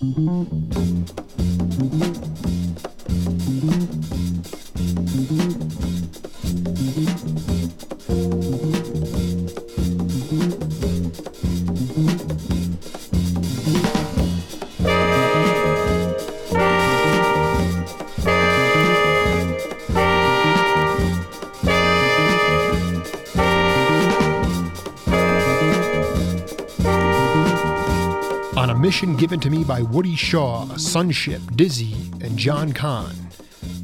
On a given to me by Woody Shaw, Sunship, Dizzy, and John Kahn,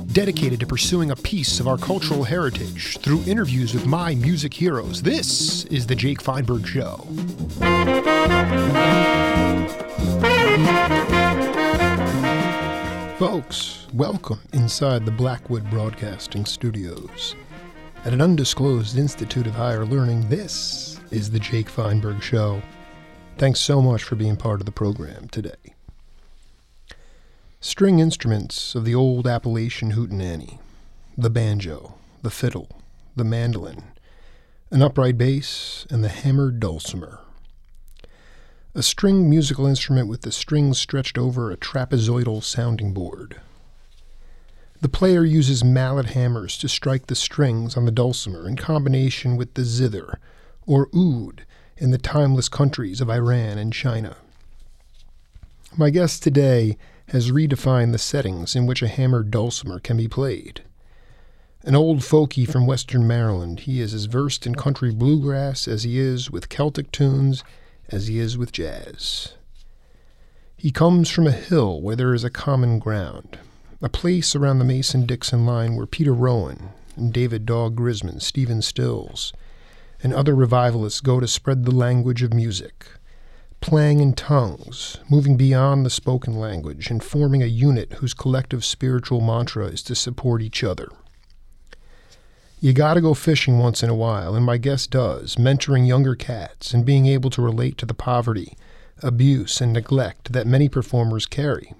dedicated to pursuing a piece of our cultural heritage through interviews with my music heroes, this is The Jake Feinberg Show. Folks, welcome inside the Blackwood Broadcasting Studios. At an undisclosed Institute of Higher Learning, this is The Jake Feinberg Show. Thanks so much for being part of the program today. String instruments of the old Appalachian hootenanny, the banjo, the fiddle, the mandolin, an upright bass, and the hammered dulcimer. A string musical instrument with the strings stretched over a trapezoidal sounding board. The player uses mallet hammers to strike the strings on the dulcimer in combination with the zither, or oud, in the timeless countries of Iran and China. My guest today has redefined the settings in which a hammered dulcimer can be played. An old folkie from western Maryland, he is as versed in country bluegrass as he is with Celtic tunes, as he is with jazz. He comes from a hill where there is a common ground, a place around the Mason Dixon line where Peter Rowan and David Dawg Grisman, Stephen Stills, and other revivalists go to spread the language of music, playing in tongues, moving beyond the spoken language, and forming a unit whose collective spiritual mantra is to support each other. You gotta go fishing once in a while, and my guest does, mentoring younger cats and being able to relate to the poverty, abuse, and neglect that many performers carry,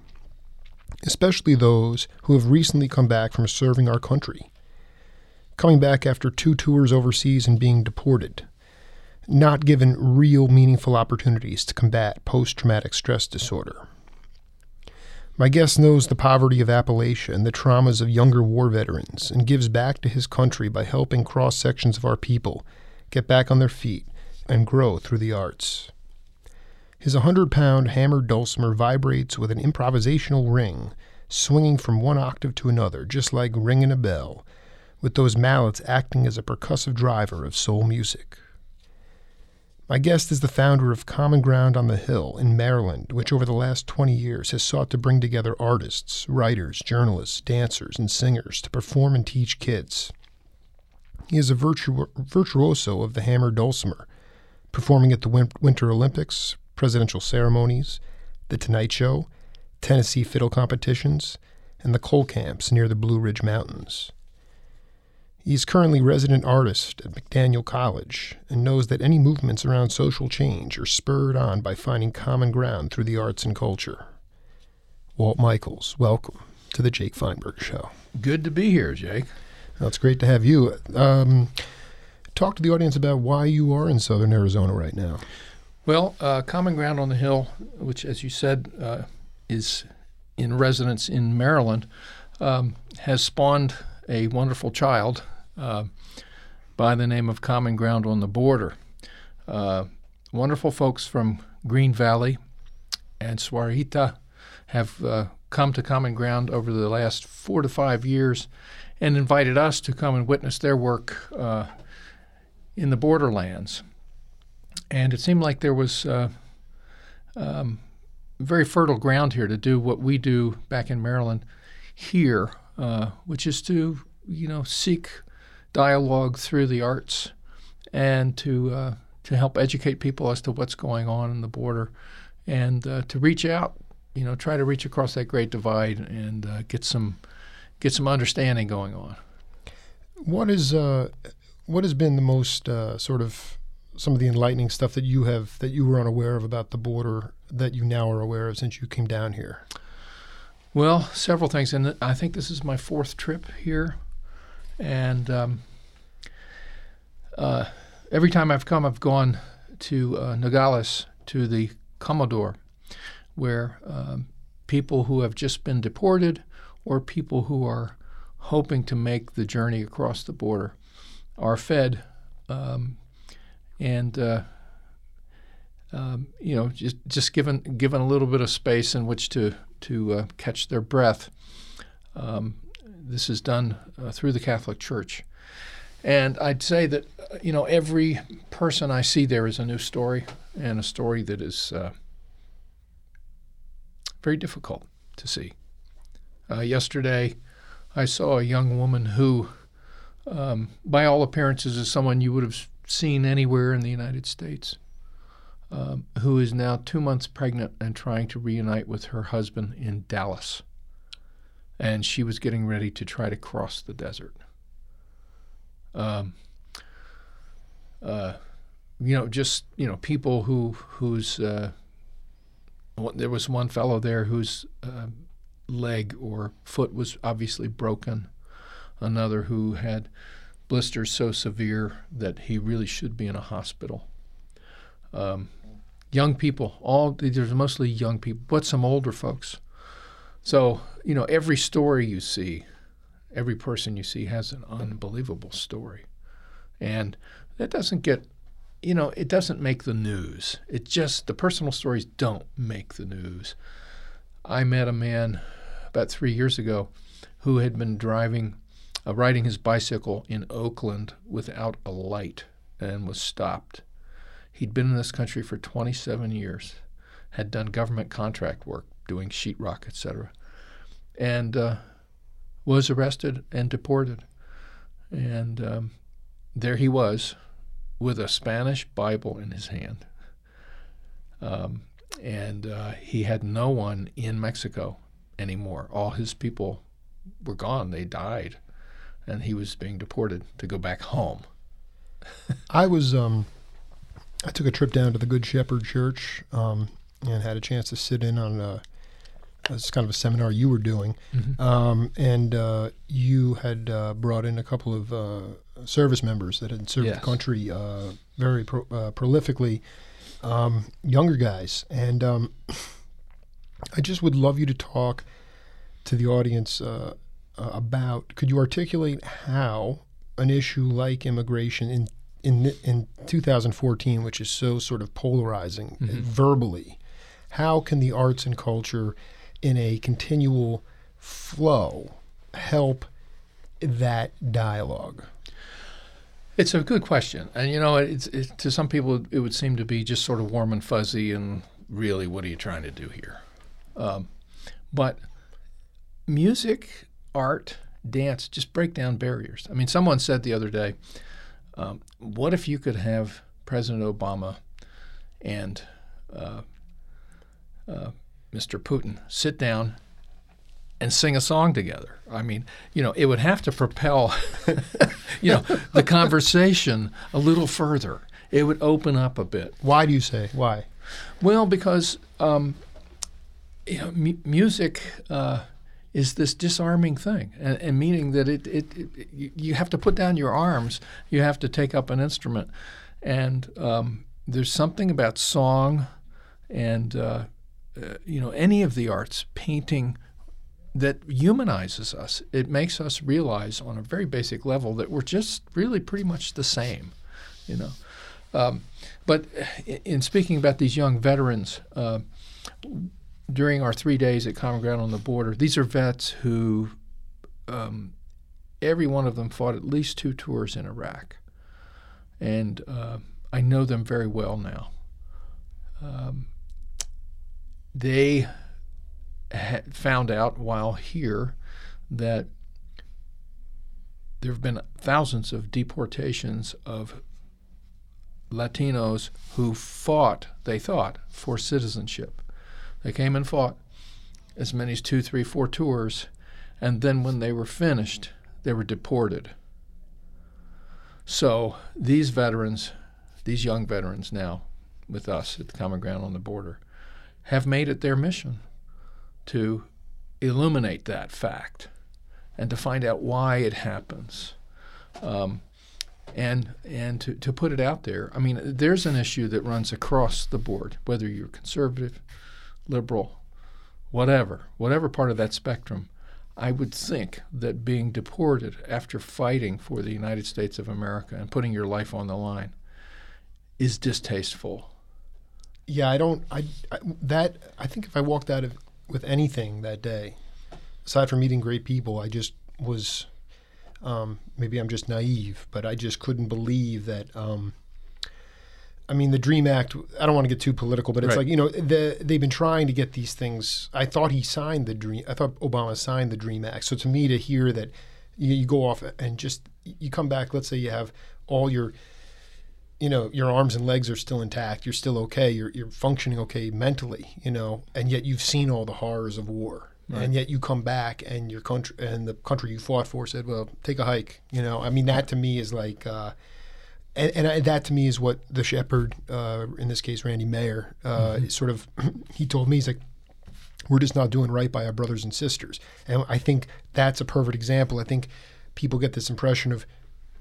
especially those who have recently come back from serving our country coming back after two tours overseas and being deported, not given real meaningful opportunities to combat post traumatic stress disorder. My guest knows the poverty of Appalachia and the traumas of younger war veterans and gives back to his country by helping cross sections of our people get back on their feet and grow through the arts. His 100 pound hammered dulcimer vibrates with an improvisational ring, swinging from one octave to another, just like ringing a bell, with those mallets acting as a percussive driver of soul music. My guest is the founder of Common Ground on the Hill in Maryland, which over the last 20 years has sought to bring together artists, writers, journalists, dancers, and singers to perform and teach kids. He is a virtu- virtuoso of the hammer dulcimer, performing at the Win- Winter Olympics, presidential ceremonies, the Tonight Show, Tennessee fiddle competitions, and the coal camps near the Blue Ridge Mountains. He is currently resident artist at McDaniel College and knows that any movements around social change are spurred on by finding common ground through the arts and culture. Walt Michaels, welcome to the Jake Feinberg Show. Good to be here, Jake. Well, it's great to have you. Um, talk to the audience about why you are in southern Arizona right now. Well, uh, Common Ground on the Hill, which, as you said, uh, is in residence in Maryland, um, has spawned a wonderful child uh, by the name of Common Ground on the Border. Uh, wonderful folks from Green Valley and Sahuarita have uh, come to Common Ground over the last four to five years and invited us to come and witness their work uh, in the borderlands. And it seemed like there was uh, um, very fertile ground here to do what we do back in Maryland here, uh, which is to you know seek dialogue through the arts and to uh, to help educate people as to what's going on in the border and uh, to reach out you know try to reach across that great divide and uh, get some get some understanding going on. What is uh, what has been the most uh, sort of some of the enlightening stuff that you have that you were unaware of about the border that you now are aware of since you came down here? Well several things and i think this is my fourth trip here and um, uh, every time I've come, I've gone to uh, Nogales to the Comedor, where um, people who have just been deported or people who are hoping to make the journey across the border are fed um, and uh, um, you know just just given given a little bit of space in which to to uh, catch their breath. Um, this is done uh, through the Catholic Church, and I'd say that uh, you know every person I see there is a new story and a story that is uh, very difficult to see. Uh, yesterday, I saw a young woman who, um, by all appearances, is someone you would have seen anywhere in the United States, um, who is now two months pregnant and trying to reunite with her husband in Dallas. And she was getting ready to try to cross the desert. Um, uh, you know, just you know, people who whose uh, there was one fellow there whose uh, leg or foot was obviously broken, another who had blisters so severe that he really should be in a hospital. Um, young people, all there's mostly young people, but some older folks. So you know, every story you see, every person you see has an unbelievable story, and that doesn't get you know, it doesn't make the news. It just, the personal stories don't make the news. I met a man about three years ago who had been driving, uh, riding his bicycle in Oakland without a light and was stopped. He'd been in this country for 27 years, had done government contract work, doing sheetrock, etc., and uh, was arrested and deported. And um, there he was with a Spanish Bible in his hand. Um, and uh, he had no one in Mexico anymore. All his people were gone, they died. And he was being deported to go back home. I was, um, I took a trip down to the Good Shepherd Church um, and had a chance to sit in on a, it's kind of a seminar you were doing, mm-hmm. um, and uh, you had uh, brought in a couple of uh, service members that had served yes. the country uh, very pro- uh, prolifically, um, younger guys. And um, I just would love you to talk to the audience uh, about could you articulate how an issue like immigration in in in 2014, which is so sort of polarizing mm-hmm. verbally, how can the arts and culture, in a continual flow, help that dialogue? It's a good question, and you know, it's, it, to some people it would seem to be just sort of warm and fuzzy, and really, what are you trying to do here? Um, but music, art, dance just break down barriers. I mean, someone said the other day, um, "What if you could have President Obama and uh, uh, Mr. Putin sit down and sing a song together. I mean, you know, it would have to propel, you know, the conversation a little further. It would open up a bit. Why do you say why? Well, because um, you know, m- music uh, is this disarming thing, and, and meaning that it, it, it, you have to put down your arms, you have to take up an instrument, and um, there's something about song, and uh, uh, you know, any of the arts, painting that humanizes us. It makes us realize on a very basic level that we're just really pretty much the same, you know. Um, but in speaking about these young veterans, uh, during our three days at Common Ground on the Border, these are vets who, um, every one of them fought at least two tours in Iraq. And uh, I know them very well now. Um, they found out while here that there have been thousands of deportations of Latinos who fought, they thought, for citizenship. They came and fought as many as two, three, four tours, and then when they were finished, they were deported. So these veterans, these young veterans now with us at the Common Ground on the Border, have made it their mission to illuminate that fact and to find out why it happens. Um, and and to, to put it out there. I mean, there's an issue that runs across the board, whether you're conservative, liberal, whatever, whatever part of that spectrum, I would think that being deported after fighting for the United States of America and putting your life on the line is distasteful. Yeah, I don't. I, I that I think if I walked out of with anything that day, aside from meeting great people, I just was. Um, maybe I'm just naive, but I just couldn't believe that. Um, I mean, the Dream Act. I don't want to get too political, but it's Right. like you know, the, they've been trying to get these things. I thought he signed the Dream. I thought Obama signed the Dream Act. So to me, to hear that you, you go off and just you come back. Let's say you have all your you know your arms and legs are still intact you're still okay you're, you're functioning okay mentally you know and yet you've seen all the horrors of war. And yet you come back and your country and the country you fought for said well take a hike you know? I mean that to me is like uh, and, and I, that to me is what the shepherd uh, in this case randy mayer uh, sort of he told me he's like we're just not doing right by our brothers and sisters. And i think that's a perfect example. I think people get this impression of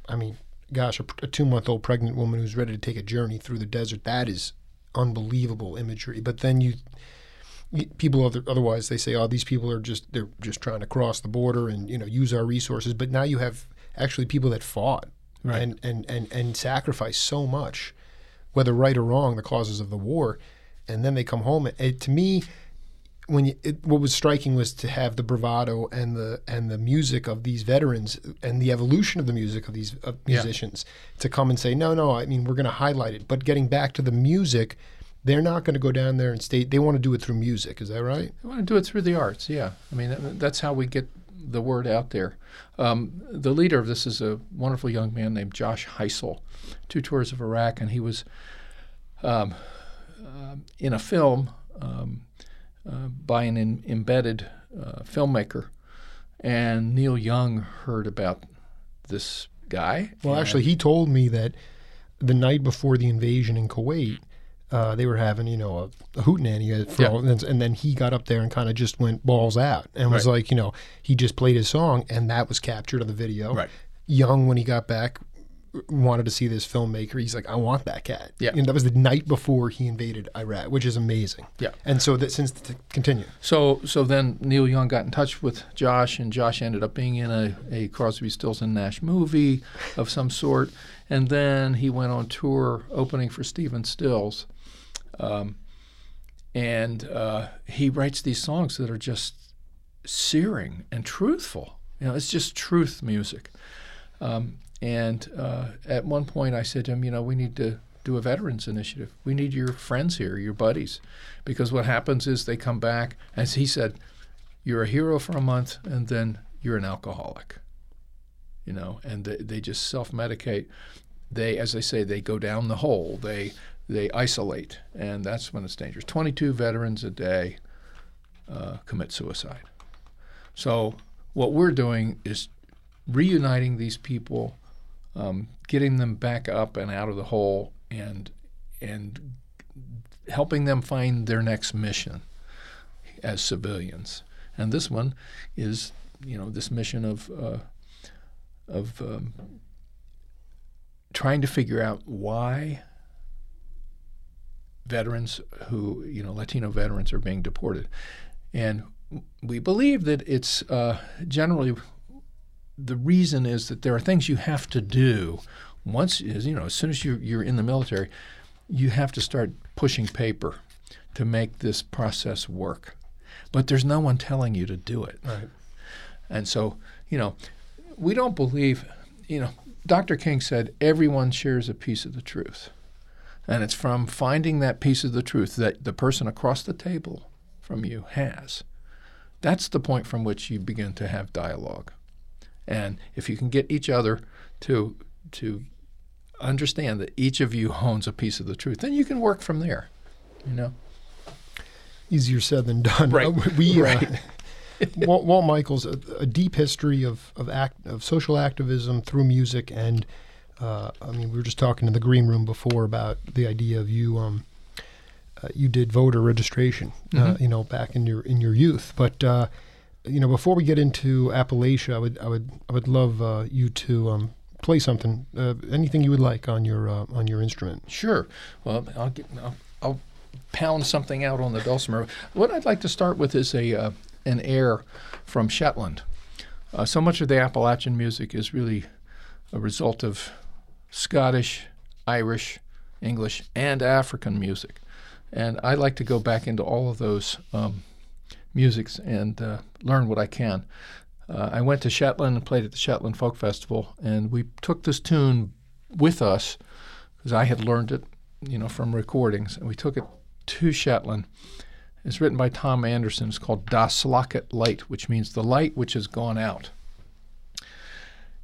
i mean gosh, a, a two month old pregnant woman who's ready to take a journey through the desert, that is unbelievable imagery. But then you, you people other, otherwise they say, oh, these people are just they're just trying to cross the border and you know use our resources. But now you have actually people that fought Right. and, and and and sacrificed so much, whether right or wrong, the causes of the war, and then they come home. It, to me, when you, it, what was striking was to have the bravado and the and the music of these veterans and the evolution of the music of these of Yeah. musicians to come and say no no I mean we're going to highlight it but getting back to the music they're not going to go down there and state they want to do it through music is that right they want to do it through the arts. Yeah, I mean that's how we get the word out there. Um, the leader of this is a wonderful young man named Josh Hisle, two tours of Iraq, and he was um, um in a film um, uh, by an in, embedded uh, filmmaker, and Neil Young heard about this guy. well actually he told me that the night before the invasion in Kuwait uh, they were having you know a, a hootenanny for Yeah. all, and, and then he got up there and kind of just went balls out and was Right. like you know he just played his song and that was captured on the video Right. young when he got back wanted to see this filmmaker he's like i want that cat Yeah. and that was the night before he invaded iraq which is amazing Yeah. and so that since to continue So so then Neil Young got in touch with Josh, and Josh ended up being in a, a Crosby, Stills and Nash movie of some sort, and then he went on tour opening for Stephen Stills, um, and uh, he writes these songs that are just searing and truthful. You know, it's just truth music. Um, and uh, at one point, I said to him, you know, we need to do a veterans initiative. We need your friends here, your buddies, because what happens is they come back, as he said, you're a hero for a month, and then you're an alcoholic. You know, and they, they just self-medicate. They, as I say, they go down the hole. They they isolate, and that's when it's dangerous. 22 veterans a day uh, commit suicide. So what we're doing is reuniting these people, um, getting them back up and out of the hole, and and helping them find their next mission as civilians. And this one is, you know, this mission of uh, of um, trying to figure out why veterans who, you know, Latino veterans are being deported, and we believe that it's uh, generally the reason is that there are things you have to do. Once is you know as soon as you're, you're in the military you have to start pushing paper to make this process work. But there's no one telling you to do it. Right. And so you know we don't believe you know dr king said everyone shares a piece of the truth. And it's from finding that piece of the truth that the person across the table from you has. That's the point from which you begin to have dialogue and if you can get each other to to understand that each of you owns a piece of the truth, then you can work from there. You know. easier said than done Right. Uh, we uh, Walt, Walt Michaels, a, a deep history of of, act, of social activism through music, and uh, I mean, we were just talking in the green room before about the idea of you. Um, uh, you did voter registration, uh, Mhm. you know, back in your in your youth. But uh, you know, before we get into Appalachia, I would I would I would love uh, you to um, play something, uh, anything you would like on your uh, on your instrument. Sure. Well, I'll get. I'll, I'll pound something out on the dulcimer. What I'd like to start with is a uh, an air from Shetland. Uh, so much of the Appalachian music is really a result of Scottish, Irish, English, and African music. And I like to go back into all of those um, musics and uh, learn what I can. Uh, I went to Shetland and played at the Shetland Folk Festival, and we took this tune with us because I had learned it, you know, from recordings, and we took it to Shetland. It's written by Tom Anderson. It's called Da Slockit Light, which means the light which has gone out.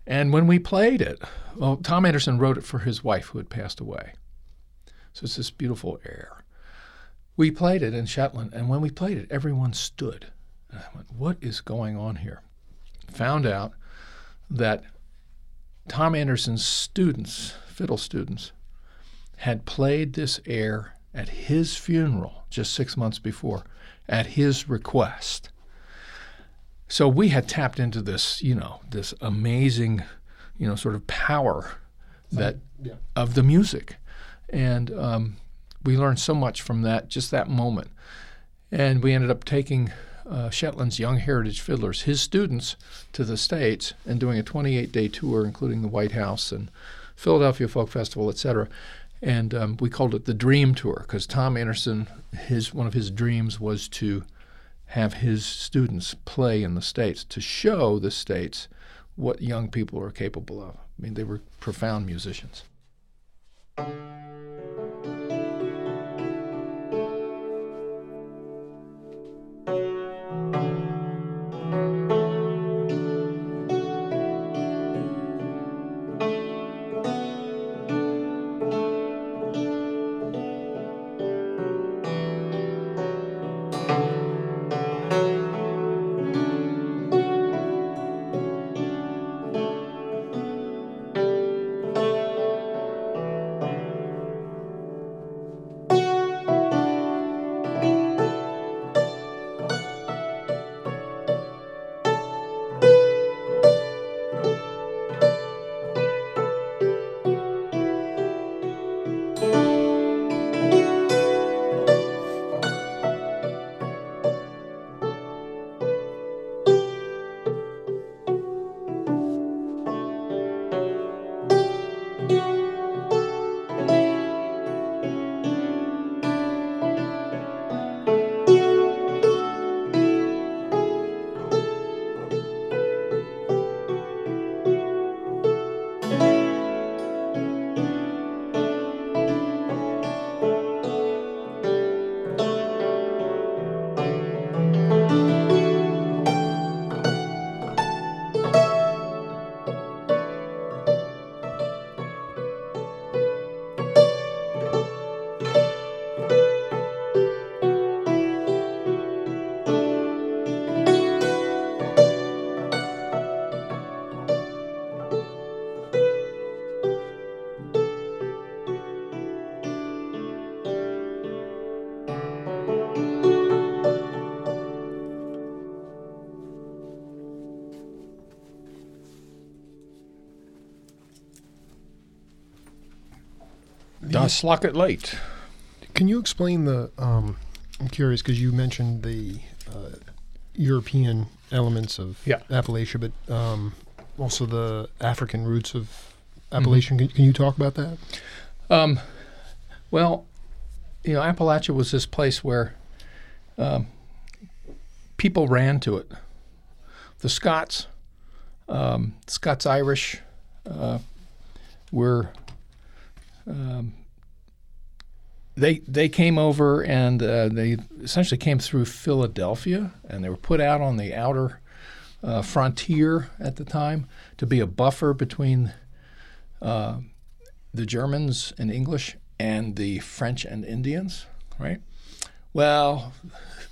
And when we played it, well, Tom Anderson wrote it for his wife who had passed away. So it's this beautiful air. We played it in Shetland, and when we played it, everyone stood. And I went, What is going on here? Found out that Tom Anderson's students, fiddle students, had played this air at his funeral just six months before, at his request. So we had tapped into this, you know, this amazing, you know, sort of power that yeah. of the music, and um, we learned so much from that, just that moment. And we ended up taking uh, Shetland's Young Heritage Fiddlers, his students, to the States and doing a 28 day tour, including the White House and Philadelphia Folk Festival, et cetera. And um, we called it the Dream Tour because Tom Anderson, his one of his dreams was to have his students play in the States to show the States what young people are capable of. I mean, they were profound musicians. Da Slockit Light. Can you explain the? Um, I'm curious because you mentioned the uh, European elements of Yeah. Appalachia, but um, also the African roots of Appalachian. Can, can you talk about that? Um, well, you know, Appalachia was this place where um, people ran to it. The Scots, um, Scots Irish, uh, were um, they they came over and uh, they essentially came through Philadelphia and they were put out on the outer uh, frontier at the time to be a buffer between uh, the Germans and English and the French and Indians, right? Well,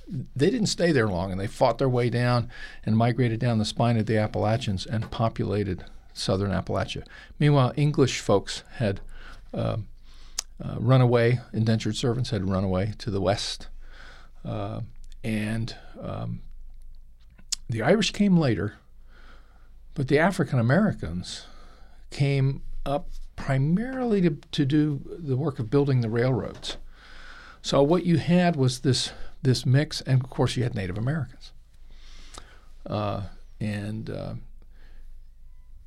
they didn't stay there long and they fought their way down and migrated down the spine of the Appalachians and populated southern Appalachia. Meanwhile, English folks had um, uh, indentured servants had run away to the west. Uh, and um, the Irish came later, but the African Americans came up primarily to, to do the work of building the railroads. So what you had was this this mix, and of course you had Native Americans, uh, and uh,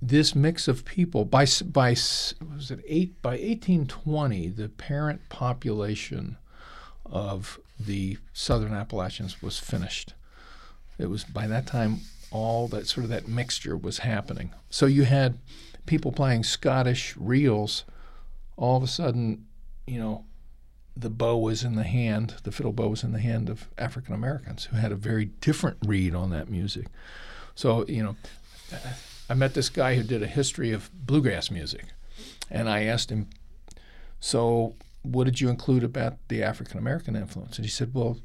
this mix of people by by was it eight by 1820 the parent population of the Southern Appalachians was finished. It was by that time all that sort of that mixture was happening. So you had people playing Scottish reels. All of a sudden, you know, the bow was in the hand, the fiddle bow was in the hand of African Americans who had a very different read on that music. So, you know, I met this guy who did a history of bluegrass music, and I asked him, So, what did you include about the African American influence? And he said, Well,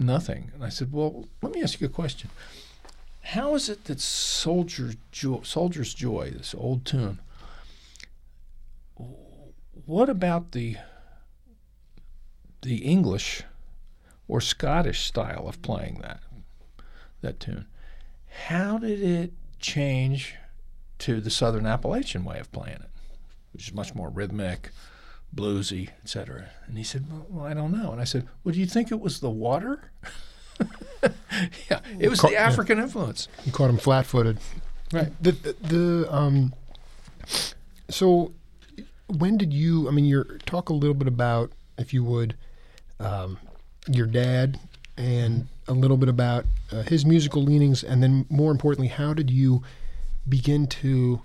nothing. And I said, Well, let me ask you a question. How is it that Soldier jo- Soldier's Joy, this old tune, what about the the English or Scottish style of playing that that tune? How did it change to the Southern Appalachian way of playing it, which is much more rhythmic, bluesy, etc.? And he said, well, well, I don't know. And I said, Well, do you think it was the water? yeah, it was Ca- the yeah. African influence. You caught him flat-footed. Right. The, the the um. So, when did you? I mean, you're talk a little bit about, if you would, um, your dad, and a little bit about uh, his musical leanings, and then more importantly, how did you begin to?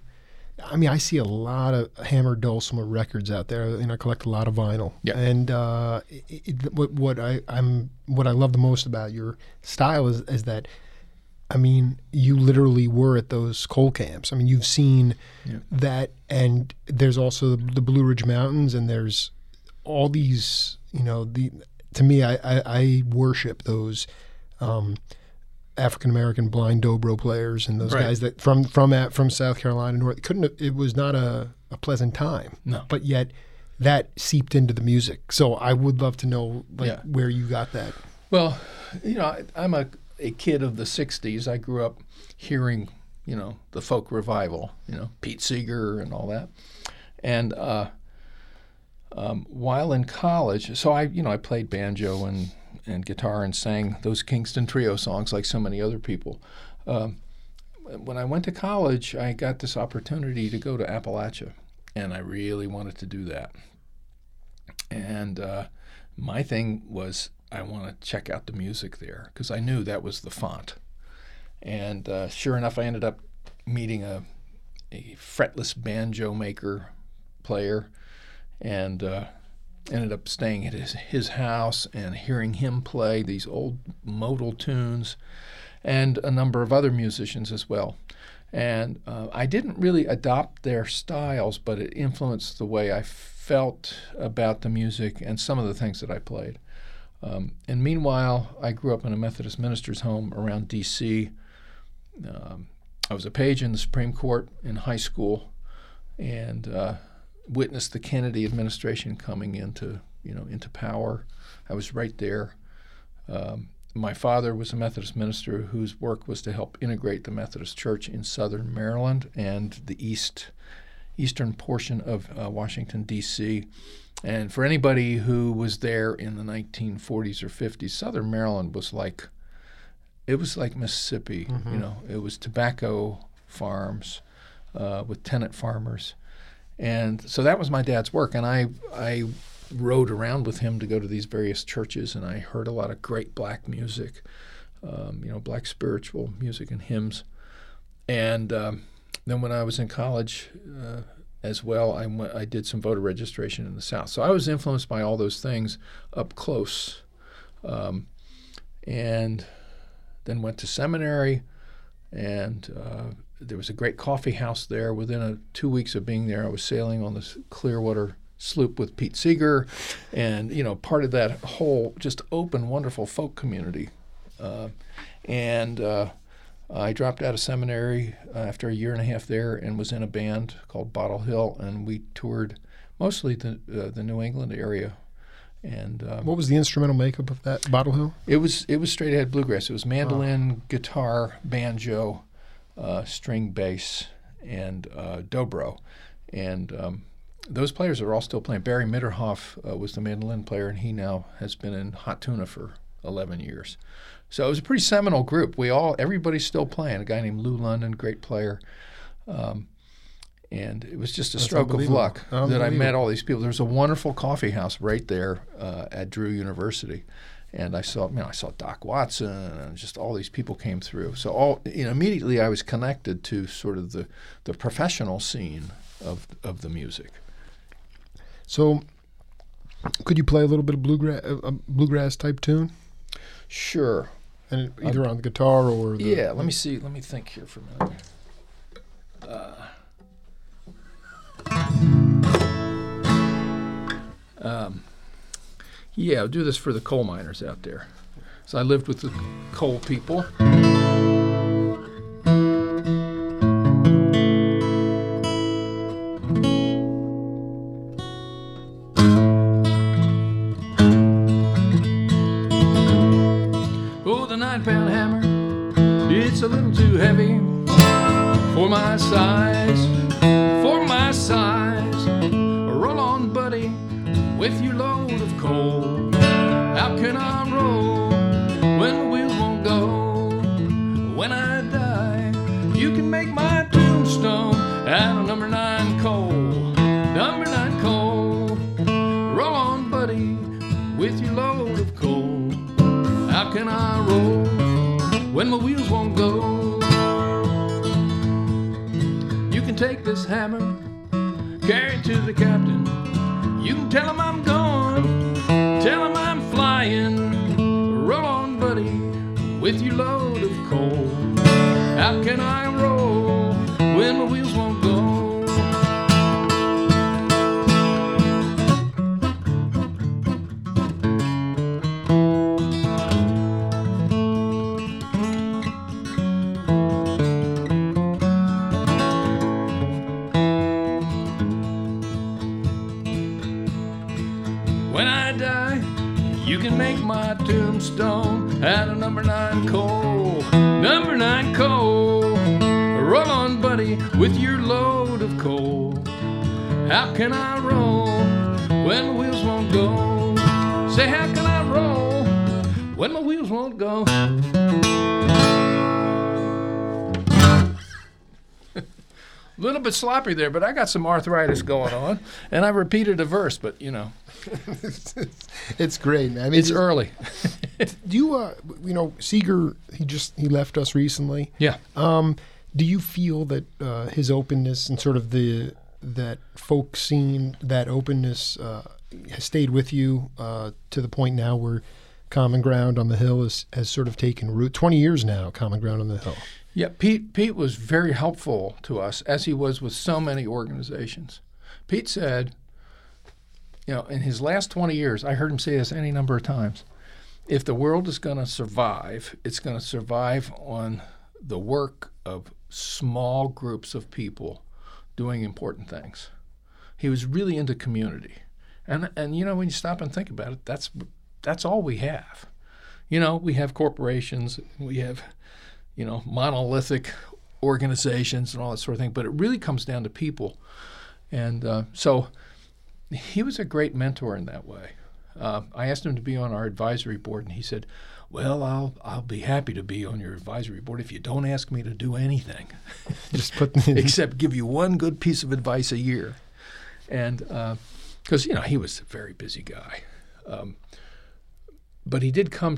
I mean, I see a lot of Hammer Dulcimer records out there, and I collect a lot of vinyl. Yeah. And uh, it, it, what what I I'm what I love the most about your style is is that I mean, you literally were at those coal camps. I mean, you've seen Yeah. that, and there's also the, the Blue Ridge Mountains, and there's all these. You know, the to me, I I, I worship those um, African American blind dobro players and those Right. guys that from from at, from South Carolina North. Couldn't have- it was not a, a pleasant time, No. but yet that seeped into the music. So I would love to know like Yeah. where you got that. Well, you know, I, I'm a, a kid of the 60s. I grew up hearing, you know, the folk revival, you know, Pete Seeger and all that. And uh, um, while in college, so I, you know, I played banjo and, and guitar and sang those Kingston Trio songs like so many other people. Um, when I went to college, I got this opportunity to go to Appalachia, and I really wanted to do that. And uh, my thing was I want to check out the music there because I knew that was the font. And uh, sure enough, I ended up meeting a, a fretless banjo maker player and uh, ended up staying at his, his house and hearing him play these old modal tunes and a number of other musicians as well. And uh, I didn't really adopt their styles, but it influenced the way I felt about the music and some of the things that I played. Um, and meanwhile, I grew up in a Methodist minister's home around D.C. Um, I was a page in the Supreme Court in high school, and uh, witnessed the Kennedy administration coming into you know into power. I was right there. Um, my father was a Methodist minister whose work was to help integrate the Methodist Church in southern Maryland and the east eastern portion of uh, Washington D.C. And for anybody who was there in the 1940s or 50s, southern Maryland was like it was like Mississippi. You know, it was tobacco farms uh, with tenant farmers, and so that was my dad's work. And I I rode around with him to go to these various churches, and I heard a lot of great black music, um, you know, black spiritual music and hymns. And um, then when I was in college uh, as well, I, went, I did some voter registration in the South. So I was influenced by all those things up close. Um, and then went to seminary, and uh, there was a great coffee house there. Within a, two weeks of being there, I was sailing on this Clearwater sloop with Pete Seeger, and you know, part of that whole just open, wonderful folk community. Uh, and uh, I dropped out of seminary uh, after a year and a half there, and was in a band called Bottle Hill, and we toured mostly the uh, the New England area. And um, What was the instrumental makeup of that Bottle Hill? it was it was straight ahead bluegrass. It was mandolin, guitar, banjo, uh, string bass, and uh, dobro, and um, those players are all still playing. Barry Mitterhoff uh, was the mandolin player, and he now has been in Hot Tuna for 11 years. So it was a pretty seminal group. We all, everybody's still playing. A guy named Lou London, great player. Um, and it was just a That's stroke of luck that I met all these people. There's a wonderful coffee house right there uh, at Drew University, and I saw, you know, I saw Doc Watson, and just all these people came through. So all, you know, immediately I was connected to sort of the the professional scene of of the music. So, could you play a little bit of bluegrass, a bluegrass type tune, Sure. and either on the guitar or the, Yeah. Let me see. Let me think here for a minute. Uh, um, yeah, do this for the coal miners out there. So I lived with the coal people. This hammer, carry it to the captain. You can tell him I'm gone, tell him I'm flying. Roll on, buddy, with your load of coal. How can I When I die, you can make my tombstone out of number nine coal. Number nine coal. Roll on, buddy, with your load of coal. How can I roll when my wheels won't go? Say, how can I roll when my wheels won't go? A little bit sloppy there, but I got some arthritis going on, and I repeated a verse, but you know, It's great, man. I mean, it's early. do you, uh, you know, Seeger? He just he left us recently. Yeah. Um, do you feel that uh, his openness and sort of the that folk scene, that openness, uh, has stayed with you uh, to the point now where Common Ground on the Hill is, has sort of taken root? Twenty years now, Common Ground on the Hill. Yeah, Pete Pete was very helpful to us as he was with so many organizations. Pete said, you know, in his last 20 years, I heard him say this any number of times. If the world is going to survive, it's going to survive on the work of small groups of people doing important things. He was really into community. And and you know when you stop and think about it, that's that's all we have. You know, we have corporations, we have you know, monolithic organizations and all that sort of thing. But it really comes down to people. And uh, so he was a great mentor in that way. Uh, I asked him to be on our advisory board, and he said, "Well, I'll I'll be happy to be on your advisory board if you don't ask me to do anything, Just put except give you one good piece of advice a year." And because you know he was a very busy guy, um, but he did come